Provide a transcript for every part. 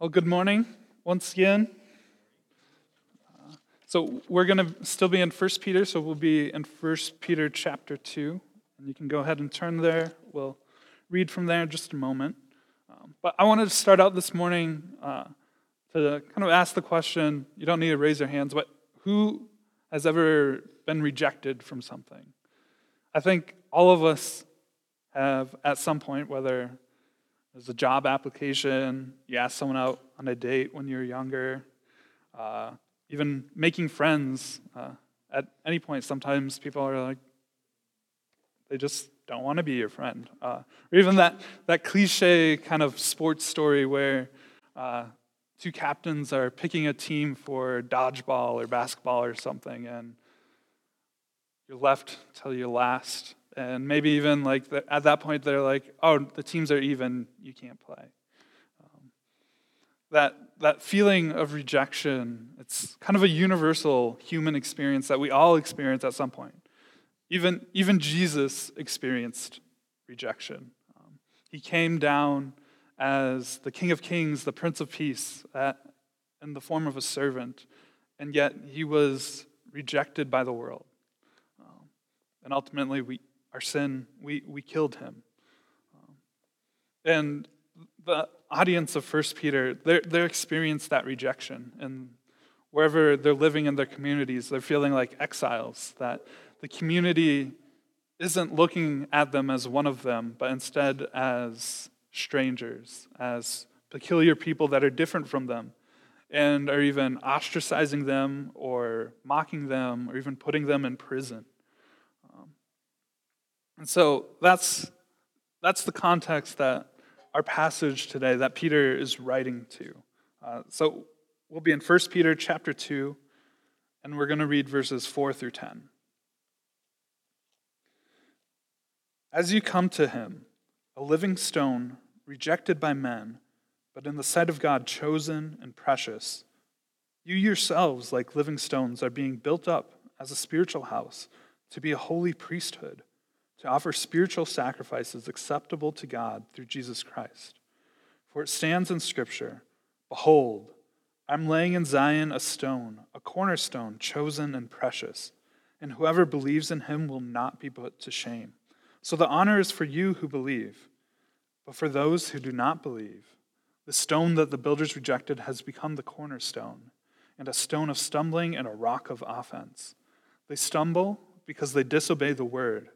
Well, good morning once again. Uh, so we're going to still be in 1 Peter, so we'll be in 1 Peter chapter 2. And you can go ahead and turn there. We'll read from there in just a moment. Um, but I wanted to start out this morning uh, to kind of ask the question you don't need to raise your hands, but who has ever been rejected from something? I think all of us have at some point, whether there's a job application, you ask someone out on a date when you're younger, uh, even making friends. Uh, at any point, sometimes people are like, they just don't want to be your friend. Uh, or even that, that cliche kind of sports story where uh, two captains are picking a team for dodgeball or basketball or something, and you're left till you last and maybe even like the, at that point they're like oh the teams are even. You can't play. Um, that that feeling of rejection it's kind of a universal human experience that we all experience at some point. Even even jesus experienced rejection. Um, he came down as the king of kings the prince of peace at, in the form of a servant and yet he was rejected by the world. Um, and ultimately we our sin, we, we killed him. Um, and the audience of First Peter, they they experienced that rejection. And wherever they're living in their communities, they're feeling like exiles, that the community isn't looking at them as one of them, but instead as strangers, as peculiar people that are different from them, and are even ostracizing them or mocking them or even putting them in prison. And so that's, that's the context that our passage today that Peter is writing to. Uh, so we'll be in 1 Peter chapter 2, and we're going to read verses 4 through 10. As you come to him, a living stone, rejected by men, but in the sight of God chosen and precious, you yourselves, like living stones, are being built up as a spiritual house to be a holy priesthood to offer spiritual sacrifices acceptable to God through Jesus Christ. For it stands in Scripture Behold, I'm laying in Zion a stone, a cornerstone, chosen and precious, and whoever believes in him will not be put to shame. So the honor is for you who believe. But for those who do not believe, the stone that the builders rejected has become the cornerstone, and a stone of stumbling and a rock of offense. They stumble because they disobey the word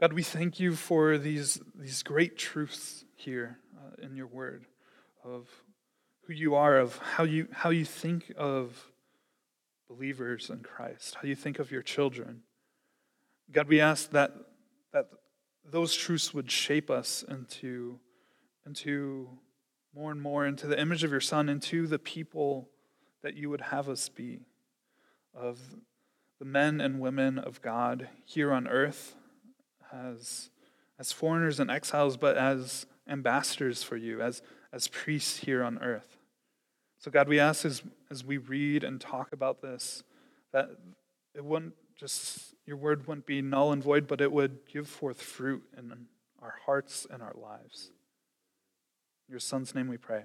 God, we thank you for these, these great truths here uh, in your word of who you are, of how you, how you think of believers in Christ, how you think of your children. God, we ask that, that those truths would shape us into, into more and more into the image of your Son, into the people that you would have us be, of the men and women of God here on earth as, as foreigners and exiles, but as ambassadors for you, as, as priests here on earth. So, God, we ask as, as we read and talk about this that it wouldn't just, your word wouldn't be null and void, but it would give forth fruit in our hearts and our lives. In your son's name we pray.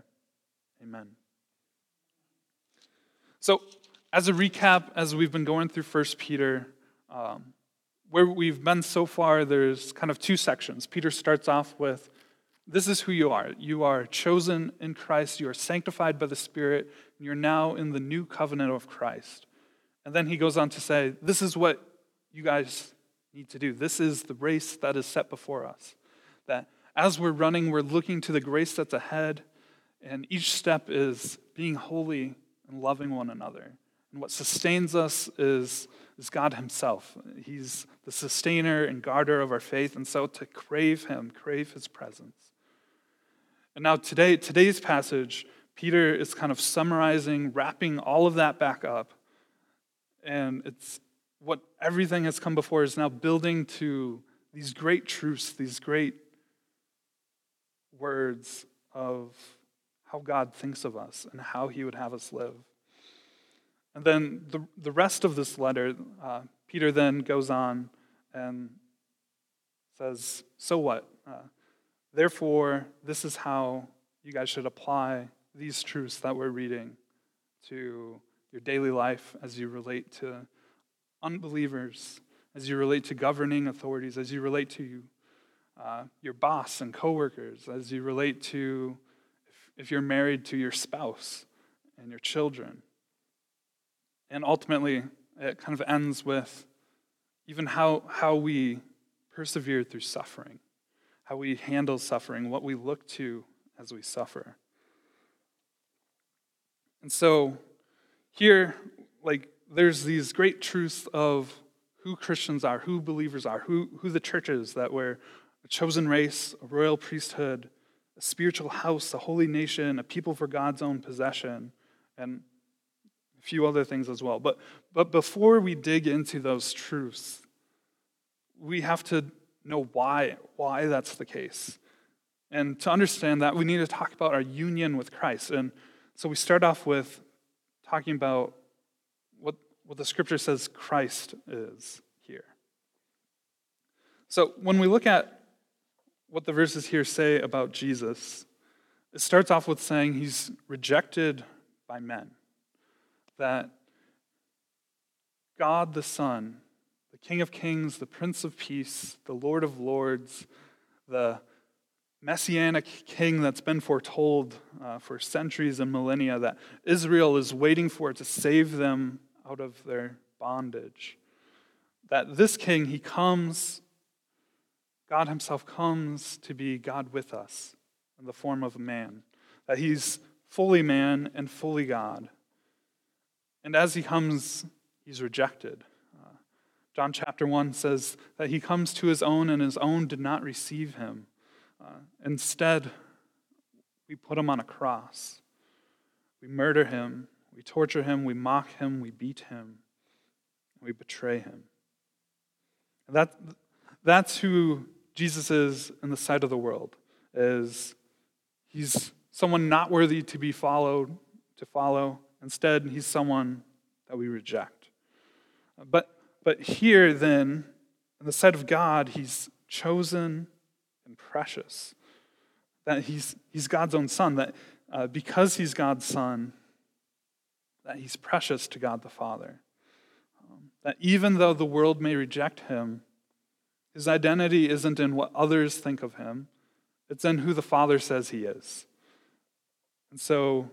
Amen. So, as a recap, as we've been going through First Peter, um, where we've been so far, there's kind of two sections. Peter starts off with this is who you are. You are chosen in Christ, you are sanctified by the Spirit, you're now in the new covenant of Christ. And then he goes on to say, This is what you guys need to do. This is the race that is set before us. That as we're running, we're looking to the grace that's ahead, and each step is being holy and loving one another. And what sustains us is is God Himself. He's the sustainer and guarder of our faith, and so to crave Him, crave His presence. And now, today, today's passage, Peter is kind of summarizing, wrapping all of that back up. And it's what everything has come before is now building to these great truths, these great words of how God thinks of us and how he would have us live. And then the, the rest of this letter, uh, Peter then goes on and says, So what? Uh, Therefore, this is how you guys should apply these truths that we're reading to your daily life as you relate to unbelievers, as you relate to governing authorities, as you relate to uh, your boss and coworkers, as you relate to if, if you're married to your spouse and your children. And ultimately, it kind of ends with even how, how we persevere through suffering, how we handle suffering, what we look to as we suffer. And so here, like, there's these great truths of who Christians are, who believers are, who, who the church is, that we're a chosen race, a royal priesthood, a spiritual house, a holy nation, a people for God's own possession, and a few other things as well. But, but before we dig into those truths, we have to know why, why that's the case. And to understand that, we need to talk about our union with Christ. And so we start off with talking about what, what the scripture says Christ is here. So when we look at what the verses here say about Jesus, it starts off with saying he's rejected by men. That God the Son, the King of Kings, the Prince of Peace, the Lord of Lords, the messianic king that's been foretold uh, for centuries and millennia that Israel is waiting for to save them out of their bondage. That this king, he comes, God himself comes to be God with us in the form of a man. That he's fully man and fully God. And as he comes, he's rejected. Uh, John chapter 1 says that he comes to his own, and his own did not receive him. Uh, instead, we put him on a cross. We murder him, we torture him, we mock him, we beat him, we betray him. That, that's who Jesus is in the sight of the world. Is he's someone not worthy to be followed, to follow. Instead, he's someone that we reject. But, but here, then, in the sight of God, he's chosen and precious. That he's, he's God's own son, that uh, because he's God's son, that he's precious to God the Father. Um, that even though the world may reject him, his identity isn't in what others think of him, it's in who the Father says he is. And so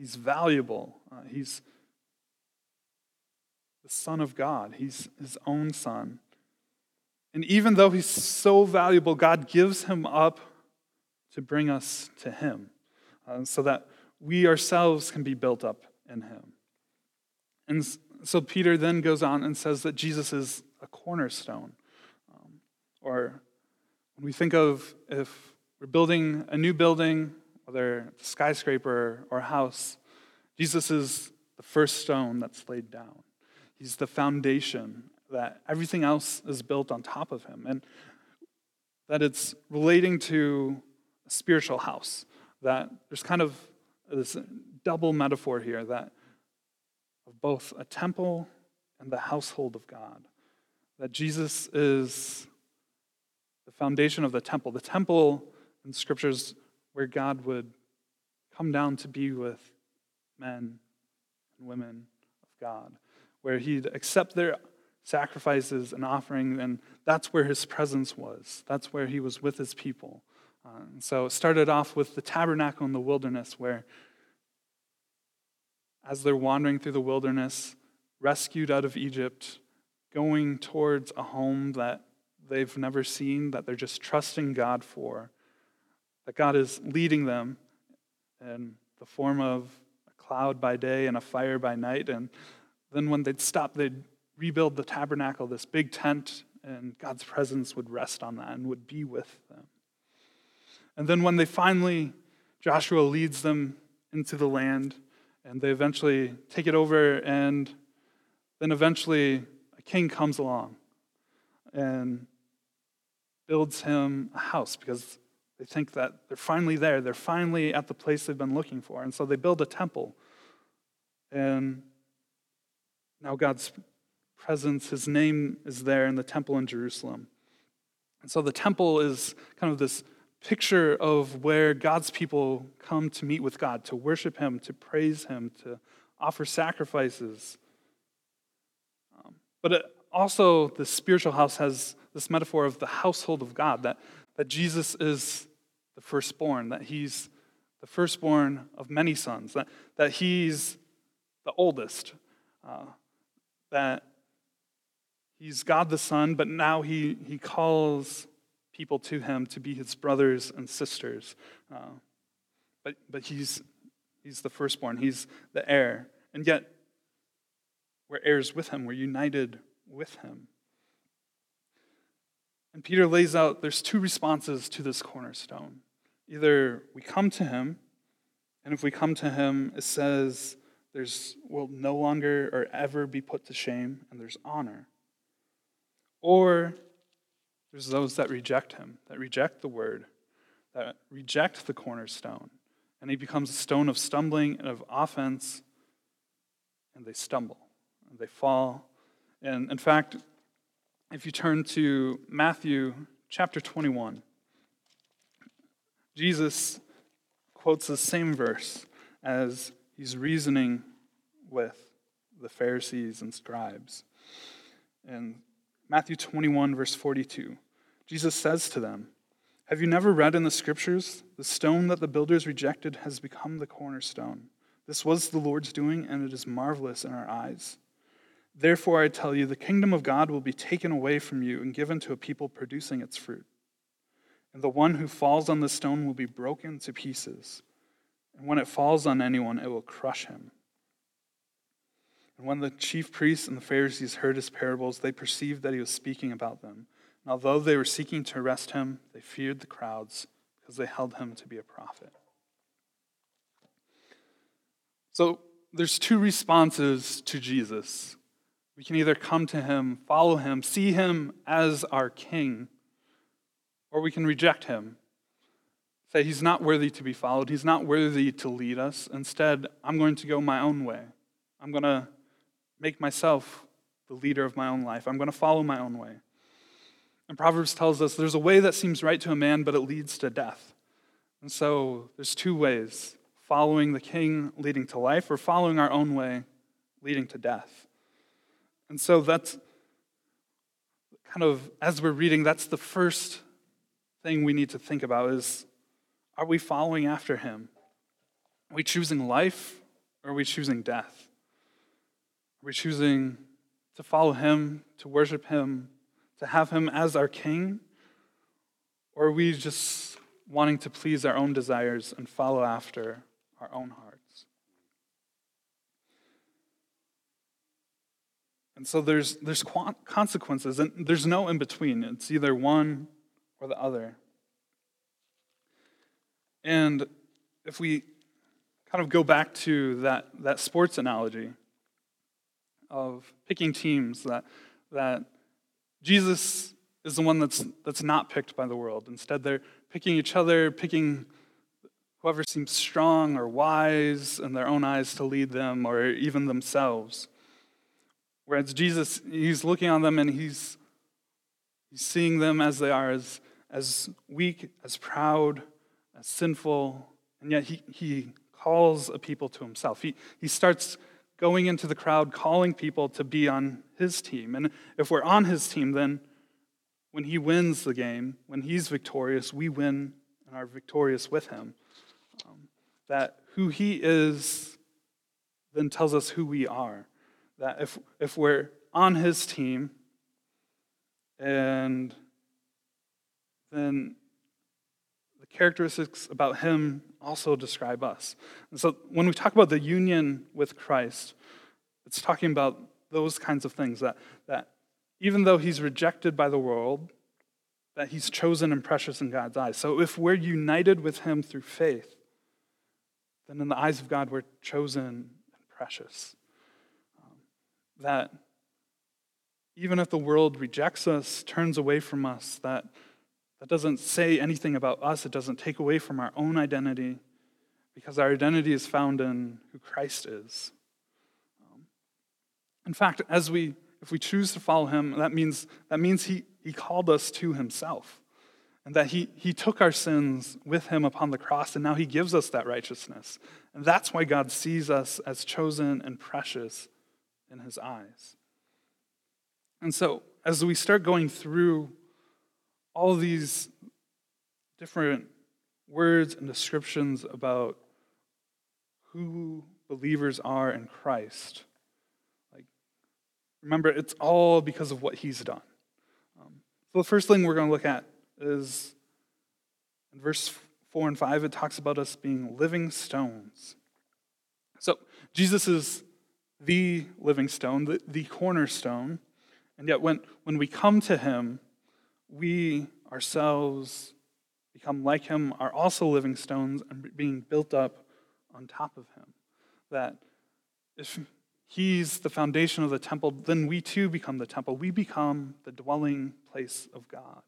he's valuable. Uh, he's the Son of God, he's his own Son. And even though he's so valuable, God gives him up to bring us to him uh, so that we ourselves can be built up in him. And so Peter then goes on and says that Jesus is a cornerstone. Um, or when we think of if we're building a new building, whether skyscraper or house, Jesus is the first stone that's laid down. He's the foundation that everything else is built on top of him. And that it's relating to a spiritual house. That there's kind of this double metaphor here that of both a temple and the household of God. That Jesus is the foundation of the temple. The temple in scriptures where God would come down to be with men and women of God, where he'd accept their sacrifices and offerings, and that's where his presence was. That's where he was with his people. Uh, so it started off with the tabernacle in the wilderness, where as they're wandering through the wilderness, rescued out of Egypt, going towards a home that they've never seen, that they're just trusting God for, that God is leading them in the form of a cloud by day and a fire by night. And then when they'd stop, they'd rebuild the tabernacle, this big tent, and God's presence would rest on that and would be with them. And then when they finally, Joshua leads them into the land, and they eventually take it over, and then eventually a king comes along and builds him a house because they think that they're finally there. They're finally at the place they've been looking for. And so they build a temple. And now God's presence, his name is there in the temple in Jerusalem. And so the temple is kind of this picture of where God's people come to meet with God, to worship him, to praise him, to offer sacrifices. Um, but it, also, the spiritual house has this metaphor of the household of God, that, that Jesus is the firstborn, that he's the firstborn of many sons, that, that he's the oldest, uh, that he's God the Son, but now he, he calls people to him to be his brothers and sisters. Uh, but but he's, he's the firstborn, he's the heir. And yet, we're heirs with him, we're united with him. And Peter lays out there's two responses to this cornerstone. Either we come to him, and if we come to him, it says there's will no longer or ever be put to shame, and there's honor. Or there's those that reject him, that reject the word, that reject the cornerstone, and he becomes a stone of stumbling and of offense, and they stumble, and they fall. And in fact, if you turn to Matthew chapter 21, Jesus quotes the same verse as he's reasoning with the Pharisees and scribes. In Matthew 21, verse 42, Jesus says to them, Have you never read in the scriptures, the stone that the builders rejected has become the cornerstone? This was the Lord's doing, and it is marvelous in our eyes. Therefore, I tell you, the kingdom of God will be taken away from you and given to a people producing its fruit. And the one who falls on the stone will be broken to pieces. And when it falls on anyone, it will crush him. And when the chief priests and the Pharisees heard his parables, they perceived that he was speaking about them. And although they were seeking to arrest him, they feared the crowds because they held him to be a prophet. So there's two responses to Jesus. We can either come to him, follow him, see him as our king, or we can reject him. Say he's not worthy to be followed, he's not worthy to lead us. Instead, I'm going to go my own way. I'm going to make myself the leader of my own life. I'm going to follow my own way. And Proverbs tells us there's a way that seems right to a man, but it leads to death. And so there's two ways following the king leading to life, or following our own way leading to death. And so that's kind of, as we're reading, that's the first thing we need to think about is are we following after him? Are we choosing life or are we choosing death? Are we choosing to follow him, to worship him, to have him as our king? Or are we just wanting to please our own desires and follow after our own hearts? And so there's, there's consequences, and there's no in between. It's either one or the other. And if we kind of go back to that, that sports analogy of picking teams, that, that Jesus is the one that's, that's not picked by the world. Instead, they're picking each other, picking whoever seems strong or wise in their own eyes to lead them, or even themselves. Whereas Jesus, he's looking on them and he's, he's seeing them as they are, as, as weak, as proud, as sinful, and yet he, he calls a people to himself. He, he starts going into the crowd, calling people to be on his team. And if we're on his team, then when he wins the game, when he's victorious, we win and are victorious with him. Um, that who he is then tells us who we are that if, if we're on his team, and then the characteristics about him also describe us. And so when we talk about the union with Christ, it's talking about those kinds of things that, that even though he's rejected by the world, that he's chosen and precious in God's eyes. So if we're united with him through faith, then in the eyes of God, we're chosen and precious. Um, that even if the world rejects us, turns away from us, that, that doesn't say anything about us, it doesn't take away from our own identity, because our identity is found in who Christ is. Um, in fact, as we if we choose to follow him, that means, that means he, he called us to himself. And that he, he took our sins with him upon the cross, and now he gives us that righteousness. And that's why God sees us as chosen and precious in his eyes. And so, as we start going through all these different words and descriptions about who believers are in Christ, Like, Remember, it's all because of what he's done. Um, so the first thing we're going to look at is in verse 4 and 5, it talks about us being living stones. So Jesus is the living stone, the, the cornerstone. And yet, when, when we come to him, we ourselves become like him, are also living stones and being built up on top of him. That if He's the foundation of the temple, then we too become the temple. We become the dwelling place of God.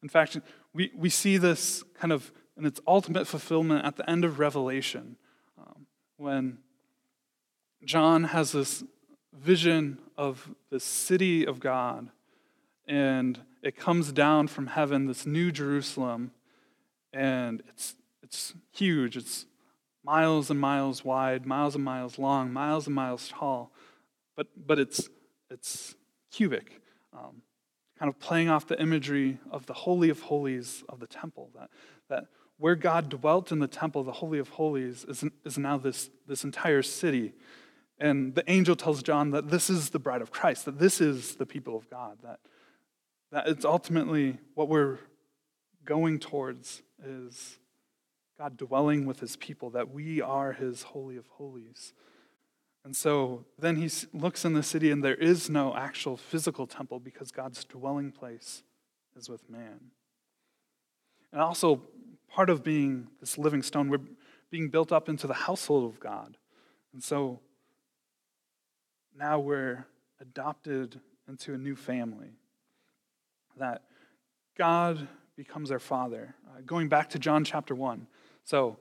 In fact, we, we see this kind of in its ultimate fulfillment at the end of Revelation um, when John has this vision of the city of God and it comes down from heaven, this new Jerusalem, and it's, it's huge. It's miles and miles wide, miles and miles long, miles and miles tall, but, but it's, it's cubic, um, kind of playing off the imagery of the Holy of Holies of the temple. That, that where God dwelt in the temple, the Holy of Holies, is, is now this, this entire city. And the angel tells John that this is the bride of Christ, that this is the people of God, that, that it's ultimately what we're going towards is God dwelling with his people, that we are his holy of holies. And so then he looks in the city, and there is no actual physical temple because God's dwelling place is with man. And also, part of being this living stone, we're being built up into the household of God. And so now we're adopted into a new family. That God becomes our Father. Uh, going back to John chapter 1, so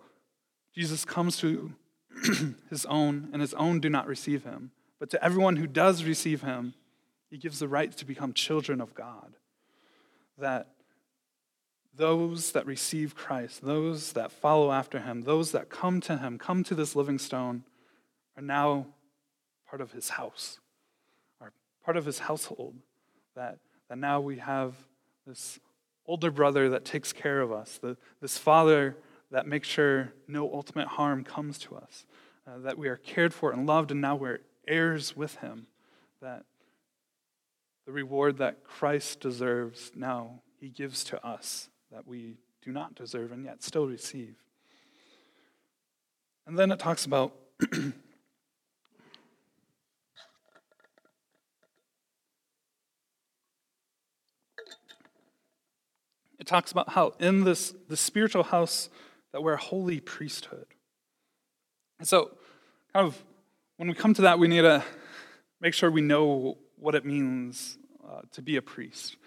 Jesus comes to his own, and his own do not receive him. But to everyone who does receive him, he gives the right to become children of God. That those that receive Christ, those that follow after him, those that come to him, come to this living stone, are now part of his house, are part of his household. That, that now we have this older brother that takes care of us, the, this father that makes sure no ultimate harm comes to us, uh, that we are cared for and loved, and now we're heirs with Him, that the reward that Christ deserves now He gives to us that we do not deserve and yet still receive. And then it talks about it talks about how in this the spiritual house that we're a holy priesthood. And so, kind of, when we come to that, we need to make sure we know what it means uh, to be a priest.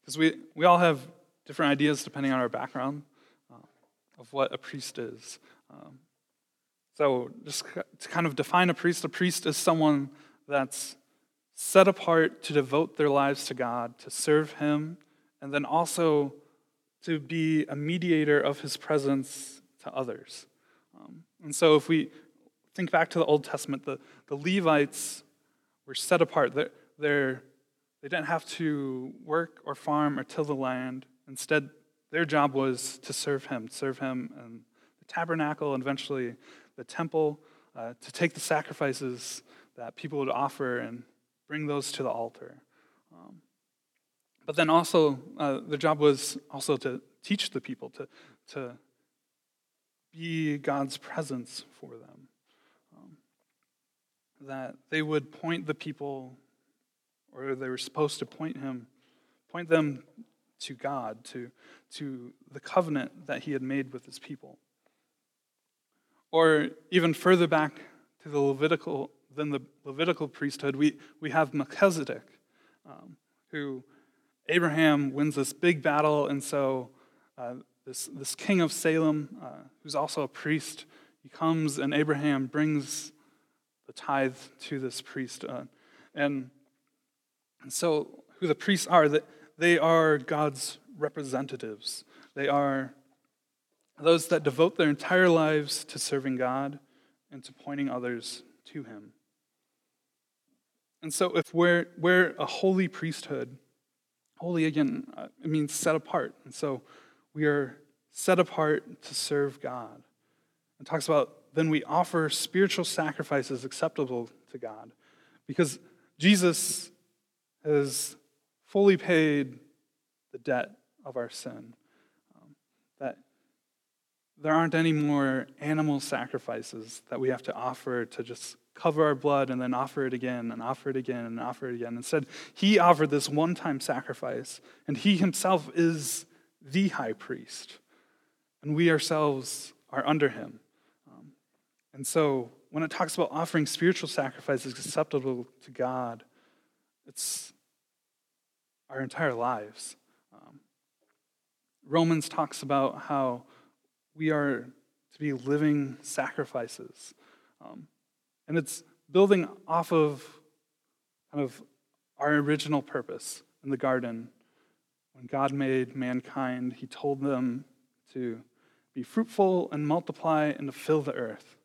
Because um, we, we all have different ideas depending on our background uh, of what a priest is. Um, so, just to kind of define a priest, a priest is someone that's set apart to devote their lives to God, to serve Him, and then also to be a mediator of his presence to others. Um, and so, if we think back to the Old Testament, the, the Levites were set apart. They're, they're, they didn't have to work or farm or till the land. Instead, their job was to serve him, serve him and the tabernacle and eventually the temple, uh, to take the sacrifices that people would offer and bring those to the altar. But then also, uh, the job was also to teach the people, to, to be God's presence for them. Um, that they would point the people, or they were supposed to point him, point them to God, to, to the covenant that he had made with his people. Or even further back to the Levitical, than the Levitical priesthood, we, we have Melchizedek, um, who Abraham wins this big battle, and so uh, this, this king of Salem, uh, who's also a priest, he comes and Abraham brings the tithe to this priest. Uh, and, and so, who the priests are, that they are God's representatives. They are those that devote their entire lives to serving God and to pointing others to Him. And so, if we're, we're a holy priesthood, holy again, uh, it means set apart. And so, we are set apart to serve God. It talks about then we offer spiritual sacrifices acceptable to God because Jesus has fully paid the debt of our sin. Um, that there aren't any more animal sacrifices that we have to offer to just cover our blood and then offer it again and offer it again and offer it again. Instead, he offered this one time sacrifice, and he himself is the high priest, and we ourselves are under him. Um, and so, when it talks about offering spiritual sacrifices acceptable to God, it's our entire lives. Um, Romans talks about how we are to be living sacrifices. Um, and it's building off of kind of our original purpose in the garden when God made mankind, he told them to be fruitful and multiply and to fill the earth.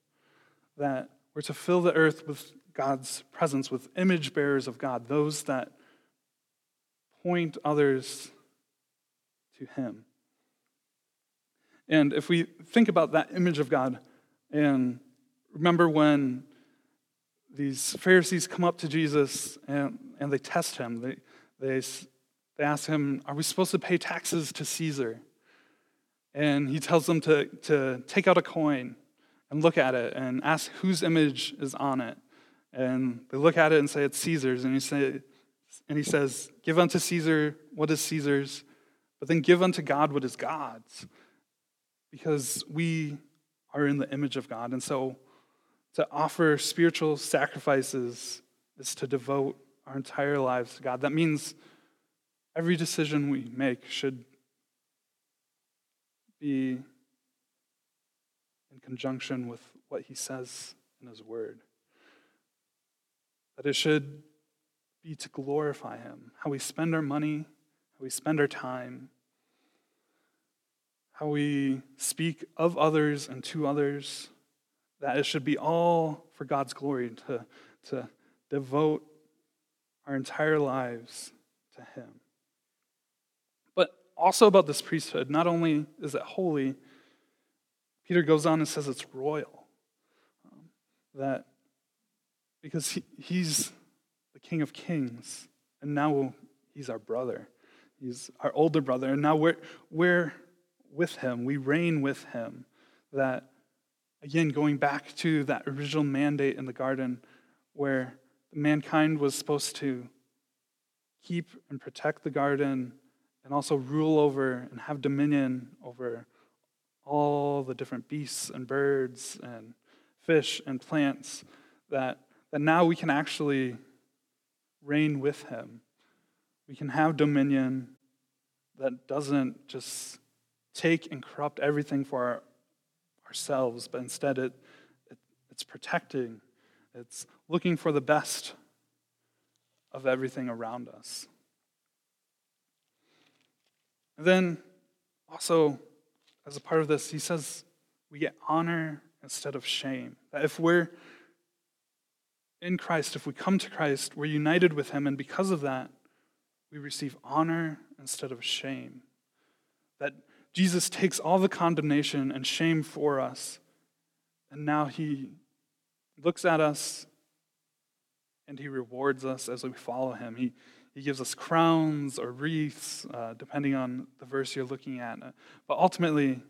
That we're to fill the earth with God's presence, with image bearers of God, those that point others to Him. And if we think about that image of God, and remember when these Pharisees come up to Jesus and, and they test him, they, they they ask him, Are we supposed to pay taxes to Caesar? And he tells them to, to take out a coin and look at it and ask whose image is on it. And they look at it and say, It's Caesar's. And he, say, and he says, Give unto Caesar what is Caesar's, but then give unto God what is God's. Because we are in the image of God. And so to offer spiritual sacrifices is to devote our entire lives to God. That means Every decision we make should be in conjunction with what he says in his word. That it should be to glorify him. How we spend our money, how we spend our time, how we speak of others and to others, that it should be all for God's glory, to, to devote our entire lives to him But also about this priesthood, not only is it holy, Peter goes on and says it's royal. Um, that because he, he's the King of Kings, and now he's our brother. He's our older brother, and now we're, we're with him. We reign with him. That, again, going back to that original mandate in the garden where mankind was supposed to keep and protect the garden and also rule over and have dominion over all the different beasts and birds and fish and plants that, that now we can actually reign with him. We can have dominion that doesn't just take and corrupt everything for our, ourselves, but instead it, it, it's protecting, it's looking for the best of everything around us. And then also, as a part of this, he says we get honor instead of shame. That if we're in Christ, if we come to Christ, we're united with him, and because of that, we receive honor instead of shame. That Jesus takes all the condemnation and shame for us, and now he looks at us and he rewards us as we follow him. He, he gives us crowns or wreaths, uh, depending on the verse you're looking at. But ultimately,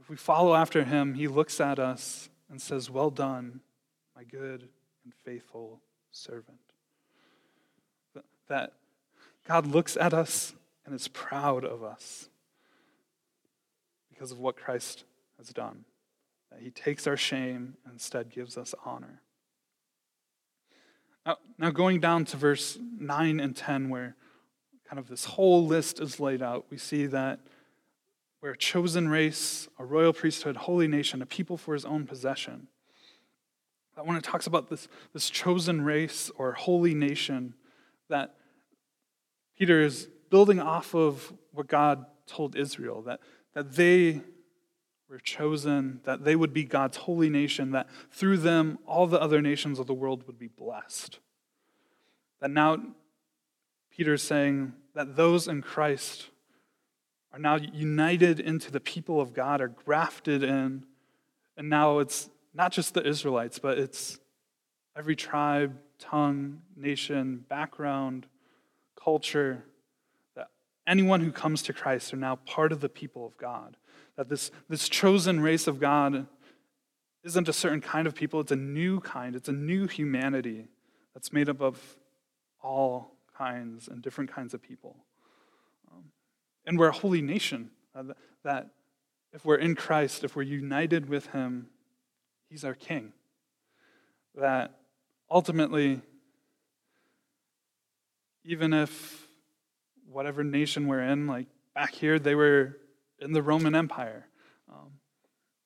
if we follow after him, he looks at us and says, Well done, my good and faithful servant. That God looks at us and is proud of us because of what Christ has done. that he takes our shame and instead gives us honor. Now, now, going down to verse 9 and 10, where kind of this whole list is laid out, we see that we're a chosen race, a royal priesthood, holy nation, a people for his own possession. That when it talks about this, this chosen race or holy nation, that Peter is building off of what God told Israel, that, that they were chosen, that they would be God's holy nation, that through them all the other nations of the world would be blessed. That now Peter's saying that those in Christ are now united into the people of God, are grafted in, and now it's not just the Israelites, but it's every tribe, tongue, nation, background, culture, anyone who comes to Christ are now part of the people of God. That this, this chosen race of God isn't a certain kind of people, it's a new kind, it's a new humanity that's made up of all kinds and different kinds of people. Um, and we're a holy nation uh, that if we're in Christ, if we're united with Him, He's our King. That ultimately, even if whatever nation we're in, like back here, they were in the Roman Empire. Um,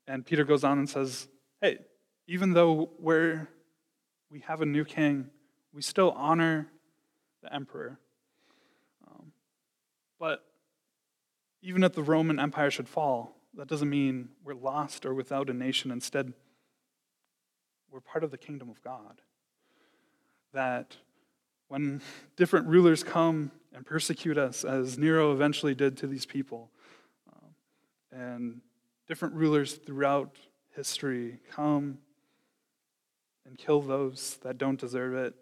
and Peter goes on and says, hey, even though we're, we have a new king, we still honor the emperor. Um, but even if the Roman Empire should fall, that doesn't mean we're lost or without a nation. Instead, we're part of the kingdom of God. That when different rulers come and persecute us, as Nero eventually did to these people, um, and different rulers throughout history come and kill those that don't deserve it,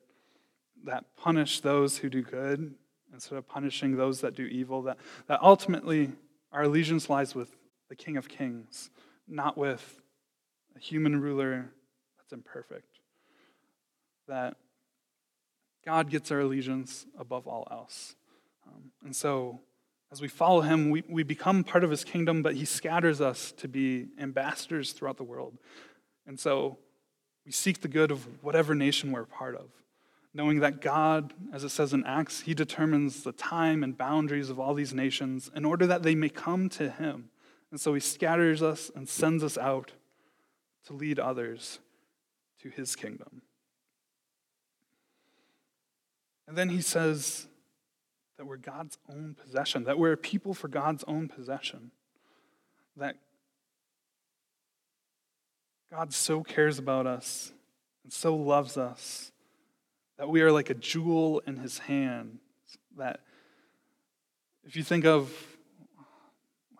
that punish those who do good instead of punishing those that do evil, that, that ultimately our allegiance lies with the King of Kings, not with a human ruler that's imperfect. That God gets our allegiance above all else. Um, and so, as we follow him, we, we become part of his kingdom, but he scatters us to be ambassadors throughout the world. And so, we seek the good of whatever nation we're part of, knowing that God, as it says in Acts, he determines the time and boundaries of all these nations in order that they may come to him. And so, he scatters us and sends us out to lead others to his kingdom. And then he says that we're God's own possession, that we're a people for God's own possession, that God so cares about us and so loves us that we are like a jewel in his hand. That if you think of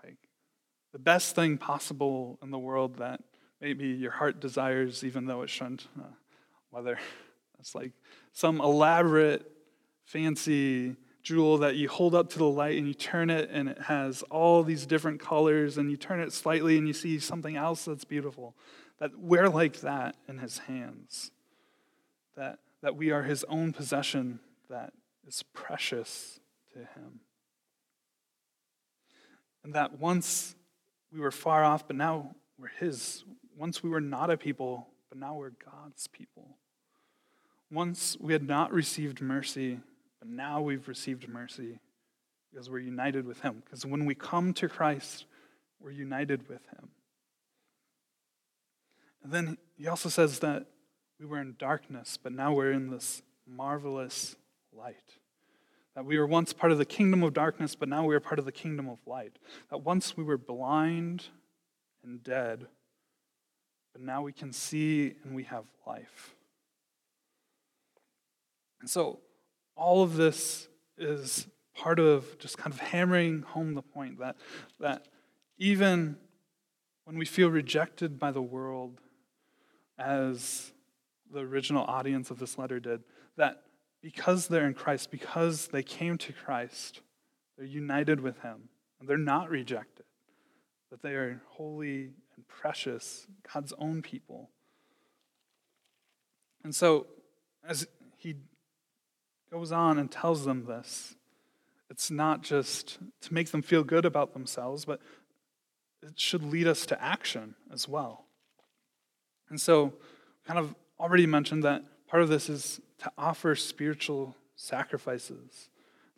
like the best thing possible in the world that maybe your heart desires, even though it shouldn't, uh, whether it's like some elaborate, fancy jewel that you hold up to the light and you turn it and it has all these different colors and you turn it slightly and you see something else that's beautiful. That we're like that in his hands. That, that we are his own possession that is precious to him. And that once we were far off, but now we're his. Once we were not a people, but now we're God's people. Once we had not received mercy, but now we've received mercy because we're united with Him. Because when we come to Christ, we're united with Him. And then he also says that we were in darkness, but now we're in this marvelous light. That we were once part of the kingdom of darkness, but now we are part of the kingdom of light. That once we were blind and dead, but now we can see and we have life. And so, all of this is part of just kind of hammering home the point that, that even when we feel rejected by the world, as the original audience of this letter did, that because they're in Christ, because they came to Christ, they're united with Him, and they're not rejected, that they are holy and precious, God's own people. And so, as he goes on and tells them this, it's not just to make them feel good about themselves, but it should lead us to action as well. And so, kind of already mentioned that part of this is to offer spiritual sacrifices,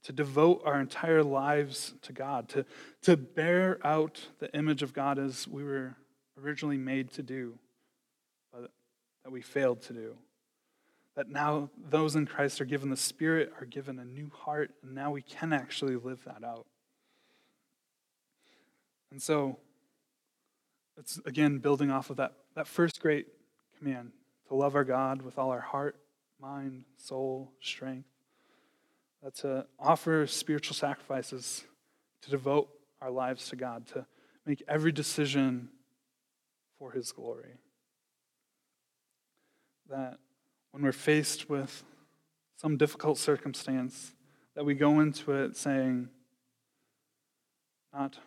to devote our entire lives to God, to, to bear out the image of God as we were originally made to do, but that we failed to do. That now those in Christ are given the Spirit, are given a new heart, and now we can actually live that out. And so, it's again building off of that, that first great command to love our God with all our heart, mind, soul, strength. That to offer spiritual sacrifices, to devote our lives to God, to make every decision for His glory. That when we're faced with some difficult circumstance, that we go into it saying, not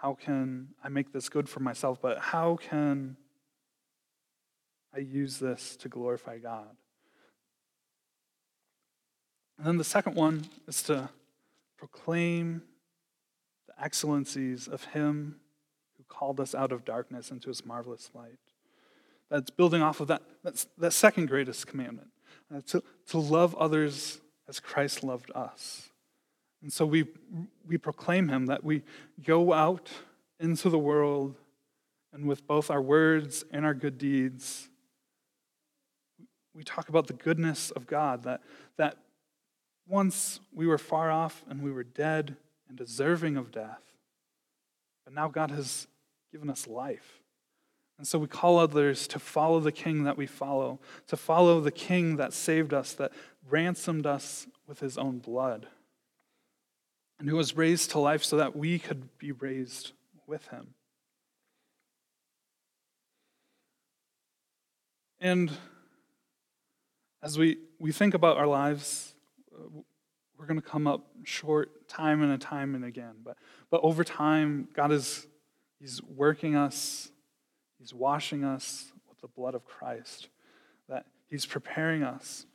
how can I make this good for myself, but how can I use this to glorify God? And then the second one is to proclaim the excellencies of Him who called us out of darkness into His marvelous light. That's building off of that, that's that second greatest commandment uh, to, to love others as Christ loved us. And so we, we proclaim him that we go out into the world and with both our words and our good deeds, we talk about the goodness of God, that, that once we were far off and we were dead and deserving of death, but now God has given us life. And so we call others to follow the king that we follow, to follow the king that saved us, that ransomed us with his own blood and who was raised to life so that we could be raised with him. And as we, we think about our lives, uh, we're going to come up short time and time and again. But, but over time, God is He's working us, He's washing us with the blood of Christ, that He's preparing us.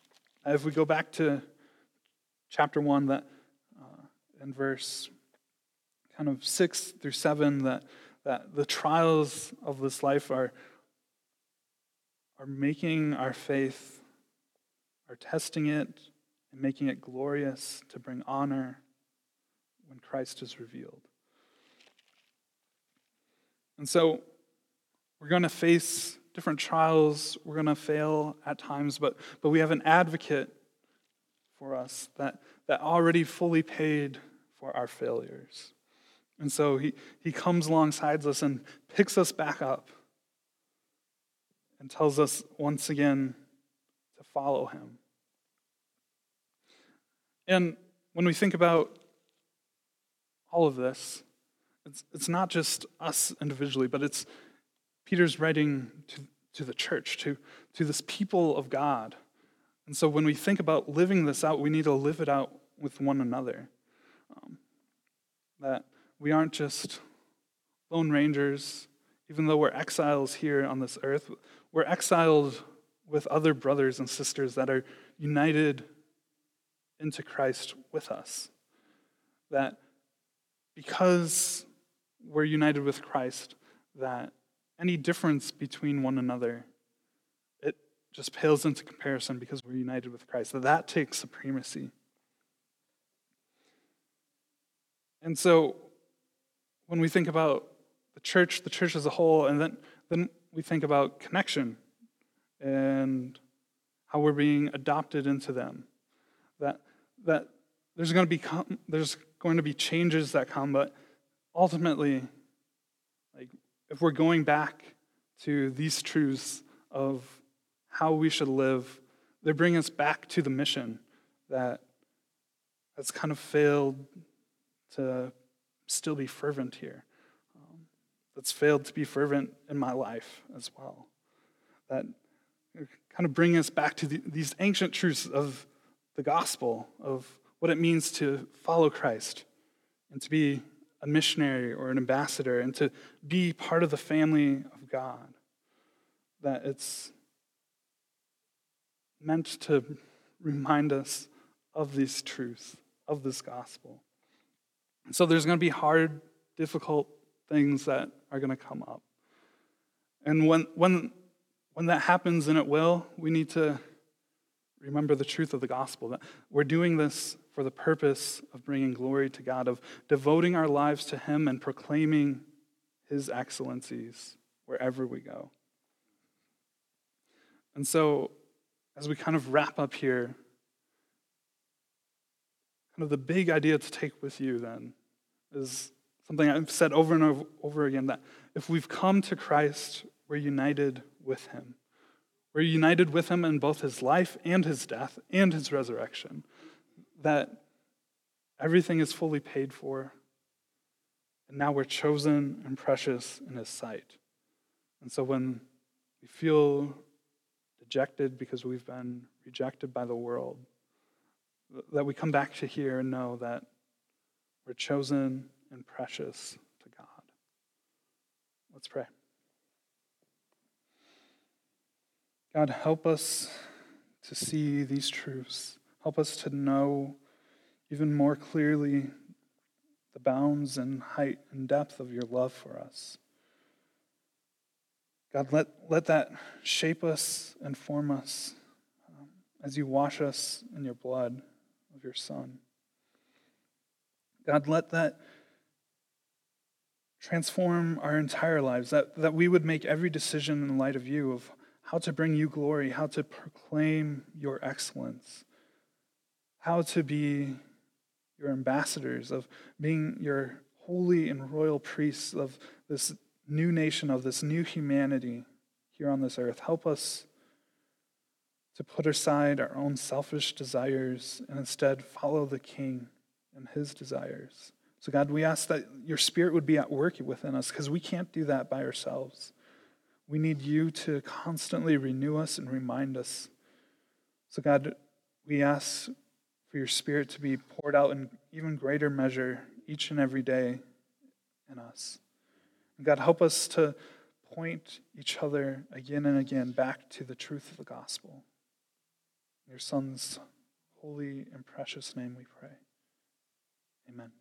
If we go back to chapter 1, that uh, in verse kind of 6 through 7 that, that the trials of this life are, are making our faith, are testing it, and making it glorious to bring honor when Christ is revealed. And so we're going to face different trials. We're going to fail at times, but, but we have an advocate for us that, that already fully paid for our failures. And so he, he comes alongside us and picks us back up and tells us once again to follow him. And when we think about all of this, it's, it's not just us individually, but it's Peter's writing to, to the church, to, to this people of God. And so when we think about living this out, we need to live it out with one another. Um, that we aren't just lone rangers, even though we're exiles here on this earth, we're exiled with other brothers and sisters that are united into Christ with us. That because we're united with Christ, that any difference between one another, it just pales into comparison because we're united with Christ. That that takes supremacy. And so when we think about the church, the church as a whole, and then, then we think about connection and how we're being adopted into them. That, that there's going to be there's going to be changes that come, but ultimately, if we're going back to these truths of how we should live, they bring us back to the mission that has kind of failed to still be fervent here. Um, that's failed to be fervent in my life as well. That kind of bring us back to the, these ancient truths of the gospel, of what it means to follow Christ and to be a missionary or an ambassador and to be part of the family of God. That it's meant to remind us of these truths, of this gospel. And So there's going to be hard, difficult things that are going to come up. And when, when, when that happens, and it will, we need to remember the truth of the gospel that we're doing this for the purpose of bringing glory to God, of devoting our lives to Him and proclaiming His excellencies wherever we go. And so, as we kind of wrap up here, kind of the big idea to take with you then is something I've said over and over again that if we've come to Christ, we're united with him. We're united with him in both his life and his death and his resurrection. That everything is fully paid for. And now we're chosen and precious in his sight. And so when we feel dejected because we've been rejected by the world, that we come back to here and know that we're chosen and precious to God. Let's pray. God, help us to see these truths. Help us to know even more clearly the bounds and height and depth of your love for us. God, let, let that shape us and form us um, as you wash us in your blood of your Son. God, let that transform our entire lives, that, that we would make every decision in light of you, of how to bring you glory, how to proclaim your excellence, how to be your ambassadors, of being your holy and royal priests of this new nation, of this new humanity here on this earth. Help us to put aside our own selfish desires and instead follow the King and his desires. So, God, we ask that your Spirit would be at work within us because we can't do that by ourselves. We need you to constantly renew us and remind us. So, God, we ask for your Spirit to be poured out in even greater measure each and every day in us. And God, help us to point each other again and again back to the truth of the gospel. In your Son's holy and precious name we pray. Amen.